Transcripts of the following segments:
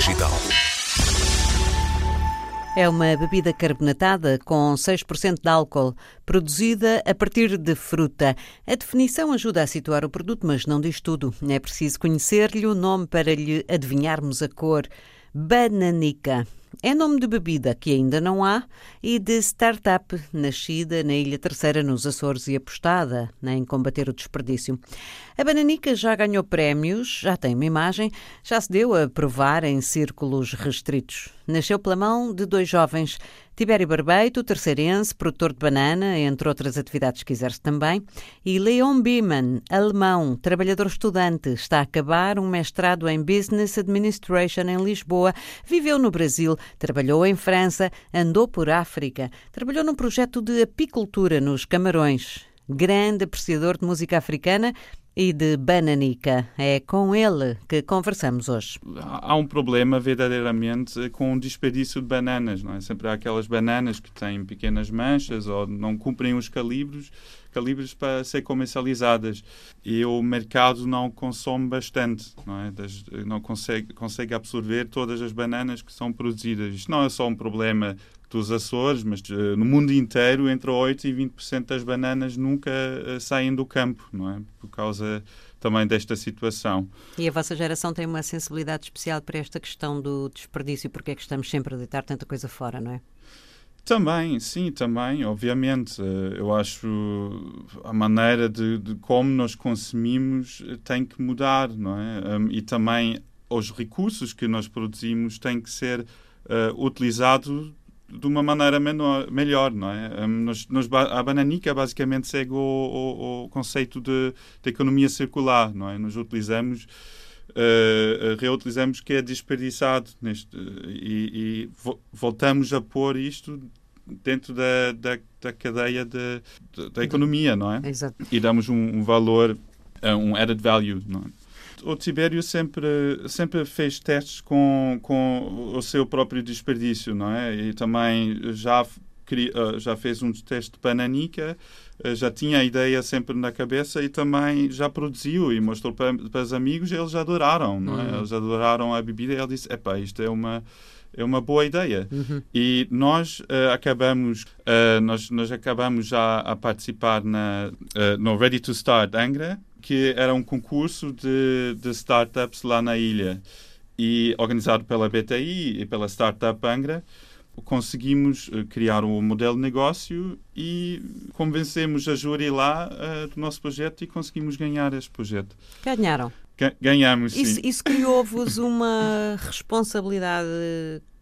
Digital. É uma bebida carbonatada com 6% de álcool, produzida a partir de fruta. A definição ajuda a situar o produto, mas não diz tudo. É preciso conhecer-lhe o nome para lhe adivinharmos a cor. Bananica. É nome de bebida que ainda não há e de startup nascida na Ilha Terceira, nos Açores, e apostada em combater o desperdício. A Bananica já ganhou prémios, já tem uma imagem, já se deu a provar em círculos restritos. Nasceu pela mão de dois jovens, Tibério Barbeito, terceirense, produtor de banana, entre outras atividades que exerce também, e Leon Beeman, alemão, trabalhador estudante, está a acabar um mestrado em Business Administration em Lisboa, viveu no Brasil, trabalhou em França, andou por África, trabalhou num projeto de apicultura nos Camarões. Grande apreciador de música africana, e de Bananica. É com ele que conversamos hoje. Há um problema verdadeiramente com o desperdício de bananas, não é? Sempre há aquelas bananas que têm pequenas manchas ou não cumprem os calibres, calibres para ser comercializadas e o mercado não consome bastante, não é? Não consegue consegue absorver todas as bananas que são produzidas. Isto não é só um problema dos Açores, mas uh, no mundo inteiro, entre 8% e 20% das bananas nunca uh, saem do campo, não é? Por causa também desta situação. E a vossa geração tem uma sensibilidade especial para esta questão do desperdício, porque é que estamos sempre a deitar tanta coisa fora, não é? Também, sim, também, obviamente. Eh, eu acho a maneira de, de como nós consumimos tem que mudar, não é? Um, e também os recursos que nós produzimos têm que ser uh, utilizados de uma maneira menor, melhor, não é? Nos, nos, a bananica basicamente segue o, o, o conceito de, de, economia circular, não é? Nós utilizamos, uh, reutilizamos que é desperdiçado neste, e, e vo, voltamos a pôr isto dentro da, da, da cadeia de, de, da economia, não é? Exato. E damos um, um valor, um added value, não é? O Tibério sempre, sempre fez testes com, com o seu próprio desperdício, não é? E também já, eh, já fez um teste de bananica, eh, já tinha a ideia sempre na cabeça e também já produziu e mostrou para, para os amigos e eles adoraram, não é? Uhum. Eles adoraram a bebida e ele disse, epá, isto é uma é uma boa ideia. Uhum. E nós uh, acabamos uh, nós, nós acabamos já a participar na, uh, no Ready to Start Angra, que era um concurso de, de startups lá na ilha e organizado pela BTI e pela Startup Angra conseguimos uh, criar um modelo de negócio e convencemos a júri lá uh, do nosso projeto e conseguimos ganhar este projeto. Ganharam? Ganhamos, sim. Isso, isso criou-vos uma responsabilidade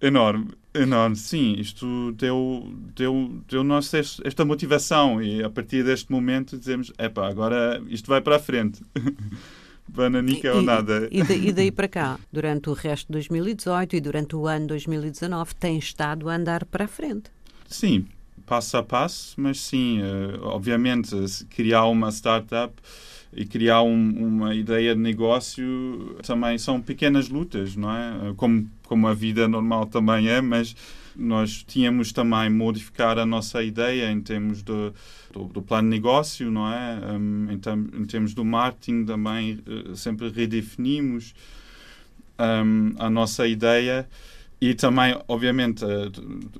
enorme, enorme. Sim, isto deu, deu, deu nós esta motivação e a partir deste momento dizemos, epá, agora isto vai para a frente. Bananica ou nada. E, e, daí para cá, durante o resto de 2018 e durante o ano 2019, tem estado a andar para a frente. Sim, passo a passo, mas sim, uh, obviamente, criar uma startup e criar um, uma ideia de negócio também são pequenas lutas, não é? Como, como a vida normal também é, mas nós tínhamos também modificar a nossa ideia em termos do, do, do plano de negócio, não é? Um, em, termos do marketing também uh, sempre redefinimos um, a nossa ideia e também, obviamente, uh,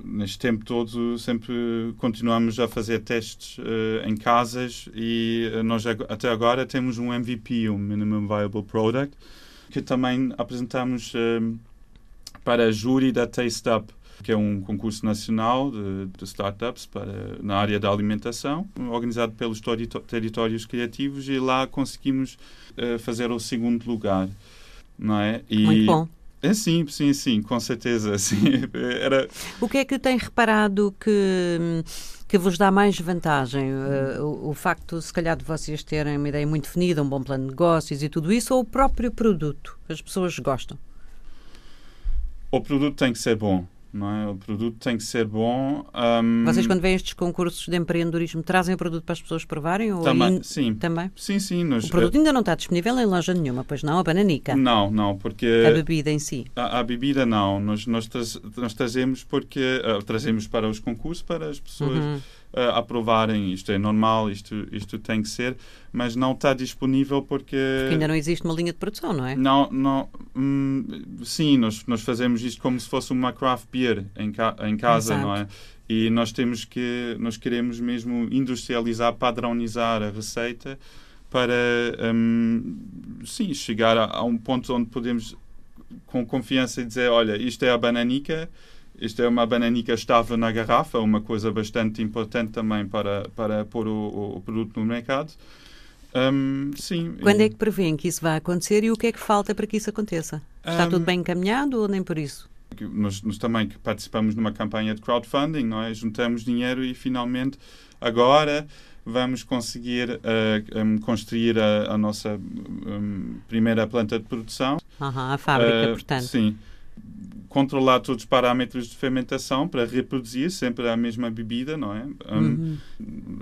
neste tempo todo, sempre continuamos a fazer testes uh, em casas e uh, nós até agora temos um MVP, um Minimum Viable Product, que também apresentamos para a júri da Taste Up, que é um concurso nacional de, de startups para, na área da alimentação, organizado pelos territórios criativos e lá conseguimos fazer o segundo lugar. Não é? E, Muito bom. É sim, sim, sim, com certeza. Sim. Era... O que é que tem reparado que, que vos dá mais vantagem? Uh, o, o, facto, se calhar, de vocês terem uma ideia muito definida, um bom plano de negócios e tudo isso, ou o próprio produto? As pessoas gostam? O produto tem que ser bom é? O produto tem que ser bom. Um... Vocês, quando vêm estes concursos de empreendedorismo, trazem o produto para as pessoas provarem? Ou também, in... sim. Também? Sim, sim. O produto ainda não está disponível em loja nenhuma, pois não? A bananica? Não, não, porque... A bebida em si? A, a bebida não. Nós, nós, nós trazemos porque... Uh, trazemos para os concursos, para as pessoas... Uhum. Uh, aprovarem isto é normal, isto, isto tem que ser, mas não está disponível porque... porque ainda não existe uma linha de produção, não é? Não, não hum, sim, nós, nós fazemos isto como se fosse uma craft beer em, ca, em casa, Exato. não é? E nós temos que, nós queremos mesmo industrializar, padronizar a receita para, um, sim, chegar a, a um ponto onde podemos com confiança dizer, olha, isto é a bananica, isto é uma bananica estável na garrafa, uma coisa bastante importante também para, para pôr o, o produto no mercado. Um, sim. Quando é que prevêem que isso vai acontecer e o que é que falta para que isso aconteça? Está um, tudo bem encaminhado ou nem por isso? Nós, nós, também que participamos numa campanha de crowdfunding, não é? juntamos dinheiro e finalmente agora vamos conseguir uh, um, construir a, a nossa um, primeira planta de produção. Uhum, a fábrica, uh, portanto. Sim controlar todos os parâmetros de fermentação para reproduzir sempre a mesma bebida, não é? Um, uhum.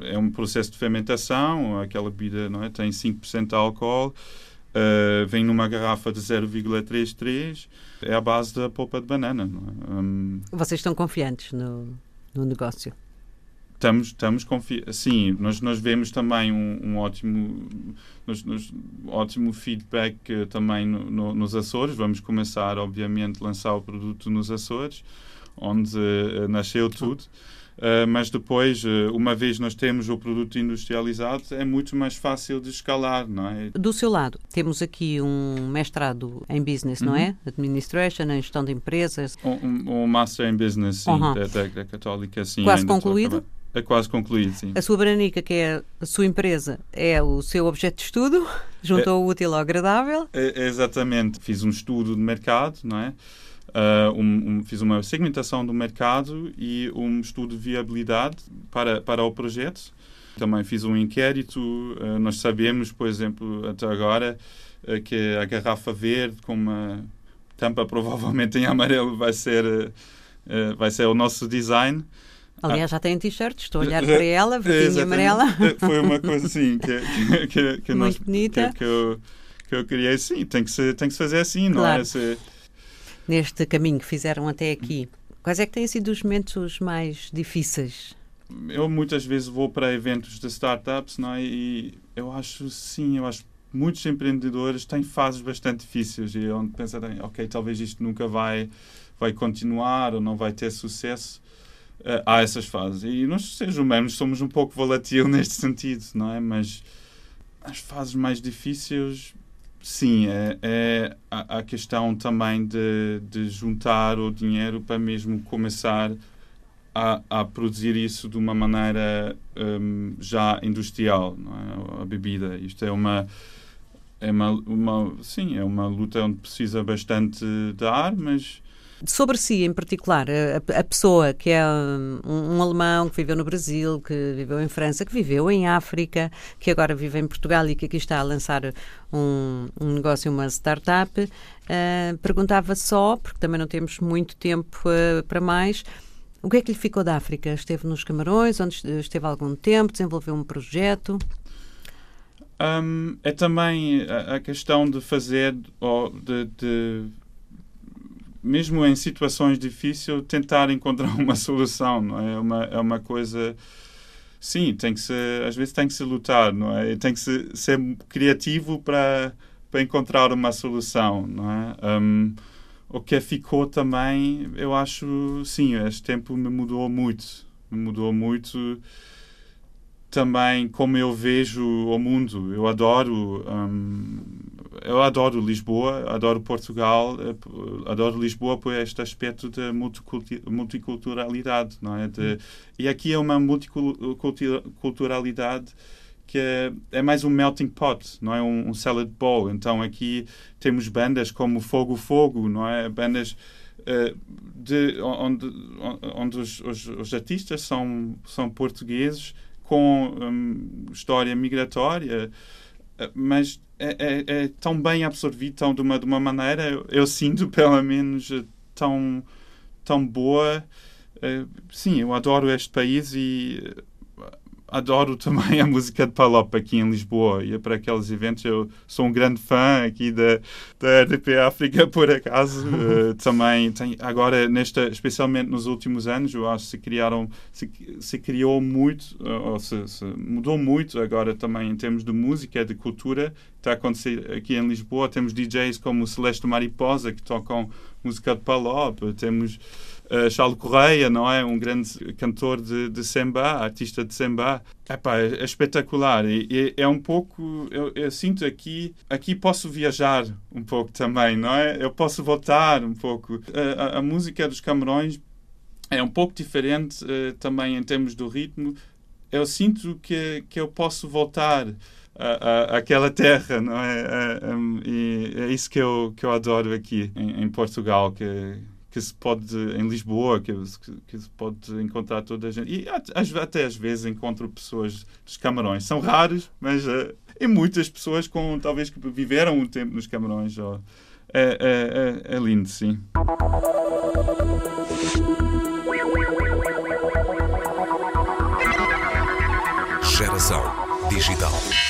É um processo de fermentação, aquela bebida não é? tem 5% de álcool, uh, vem numa garrafa de 0,33, é a base da polpa de banana. Não é? um, Vocês estão confiantes no, no negócio? Estamos, estamos. Sim, nós, nós vemos também um, um ótimo, nos, nos, ótimo feedback uh, também no, no, nos Açores. Vamos começar, obviamente, a lançar o produto nos Açores, onde uh, nasceu tudo. Uh, mas depois, uma vez nós temos o produto industrializado, é muito mais fácil de escalar, não é? Do seu lado, temos aqui um mestrado em Business, uhum. não é? Administration, em gestão de empresas. Um, um Master em Business, sim, uhum. da, da, da, Católica, sim. Quase concluído? É quase concluído, sim. A sua Branica, que é a sua empresa, é o seu objeto de estudo, juntou é, o útil ao agradável. É, exatamente. Fiz um estudo de mercado, não é? Uh, um, um, fiz uma segmentação do mercado e um estudo de viabilidade para, para o projeto. Também fiz um inquérito. Uh, nós sabemos, por exemplo, até agora, uh, que a garrafa verde com uma tampa provavelmente em amarelo vai ser, vai ser o nosso design. Aliás, já tem t-shirt, estou a olhar para ela, verdinha amarela. Foi uma coisa assim que, que, que, nós, bonita. Que, que, eu, que eu criei, sim, tem que, ser, tem que se fazer assim, claro. não é? Se... Neste caminho que fizeram até aqui, quais é que têm sido os momentos mais difíceis? Eu muitas vezes vou para eventos de startups, não é? E eu acho, sim, eu acho muitos empreendedores têm fases bastante difíceis e onde pensam, ok, talvez isto nunca vai, vai continuar ou não vai ter sucesso há essas fases. E nós, seres humanos, somos um pouco volátil neste sentido, não é? Mas as fases mais difíceis, sim, é, é a, a, questão também de, de juntar o dinheiro para mesmo começar a, a produzir isso de uma maneira um, já industrial, não é? A bebida. Isto é uma é uma, uma sim é uma luta onde precisa bastante de ar, mas Sobre si, em particular, a, a pessoa que é um, um, alemão que viveu no Brasil, que viveu em França, que viveu em África, que agora vive em Portugal e que aqui está a lançar um, um negócio, uma startup, uh, perguntava só, porque também não temos muito tempo uh, para mais, o que é que lhe ficou da África? Esteve nos Camarões, onde esteve algum tempo, desenvolveu um projeto? Um, é também a, a, questão de fazer, ou de, de mesmo em situações difíceis, tentar encontrar uma solução, não é? É uma, é uma coisa... Sim, tem que ser, às vezes tem que se lutar, não é? Tem que se, ser criativo para, para encontrar uma solução, não é? Um, o que ficou também, eu acho, sim, este tempo me mudou muito. Me mudou muito também como eu vejo o mundo. Eu adoro um, eu adoro Lisboa, adoro Portugal, eh, adoro Lisboa por este aspecto de multiculturalidade, não é? De, e aqui é uma multiculturalidade que é, é, mais um melting pot, não é um, um, salad bowl. Então aqui temos bandas como Fogo Fogo, não é? Bandas uh, de, onde, onde os, os, os, artistas são, são portugueses com um, história migratória, mas é, é, é, tão bem absorvido, tão de uma, de uma maneira, eu, eu sinto pelo menos tão, tão boa. Uh, sim, eu adoro este país e adoro também a música de Palop aqui em Lisboa. E para aqueles eventos eu sou um grande fã aqui da, da RDP África, por acaso. uh, também tem, agora, nesta, especialmente nos últimos anos, eu acho que se criaram, se, se criou muito, ou se, se, mudou muito agora também em termos de música, de cultura. Está a acontecer aqui em Lisboa. Temos DJs como o Celeste Mariposa que tocam música de Palop. Temos uh, Charles Correia, não é? Um grande cantor de, de samba, artista de samba. Epá, é, é espetacular. E, e, é um pouco. Eu, eu, sinto aqui. Aqui posso viajar um pouco também, não é? Eu posso voltar um pouco. A, a, a música dos Camarões é um pouco diferente uh, também em termos do ritmo. Eu sinto que, que eu posso voltar aquela terra, não é? Um, e é isso que eu, que eu adoro aqui em, em Portugal, que que se pode em Lisboa que, que, se pode encontrar toda a gente. E até às vezes encontro pessoas dos Camarões. São raros mas uh, e muitas pessoas com talvez que viveram um tempo nos Camarões oh, é, é, é, é lindo sim digital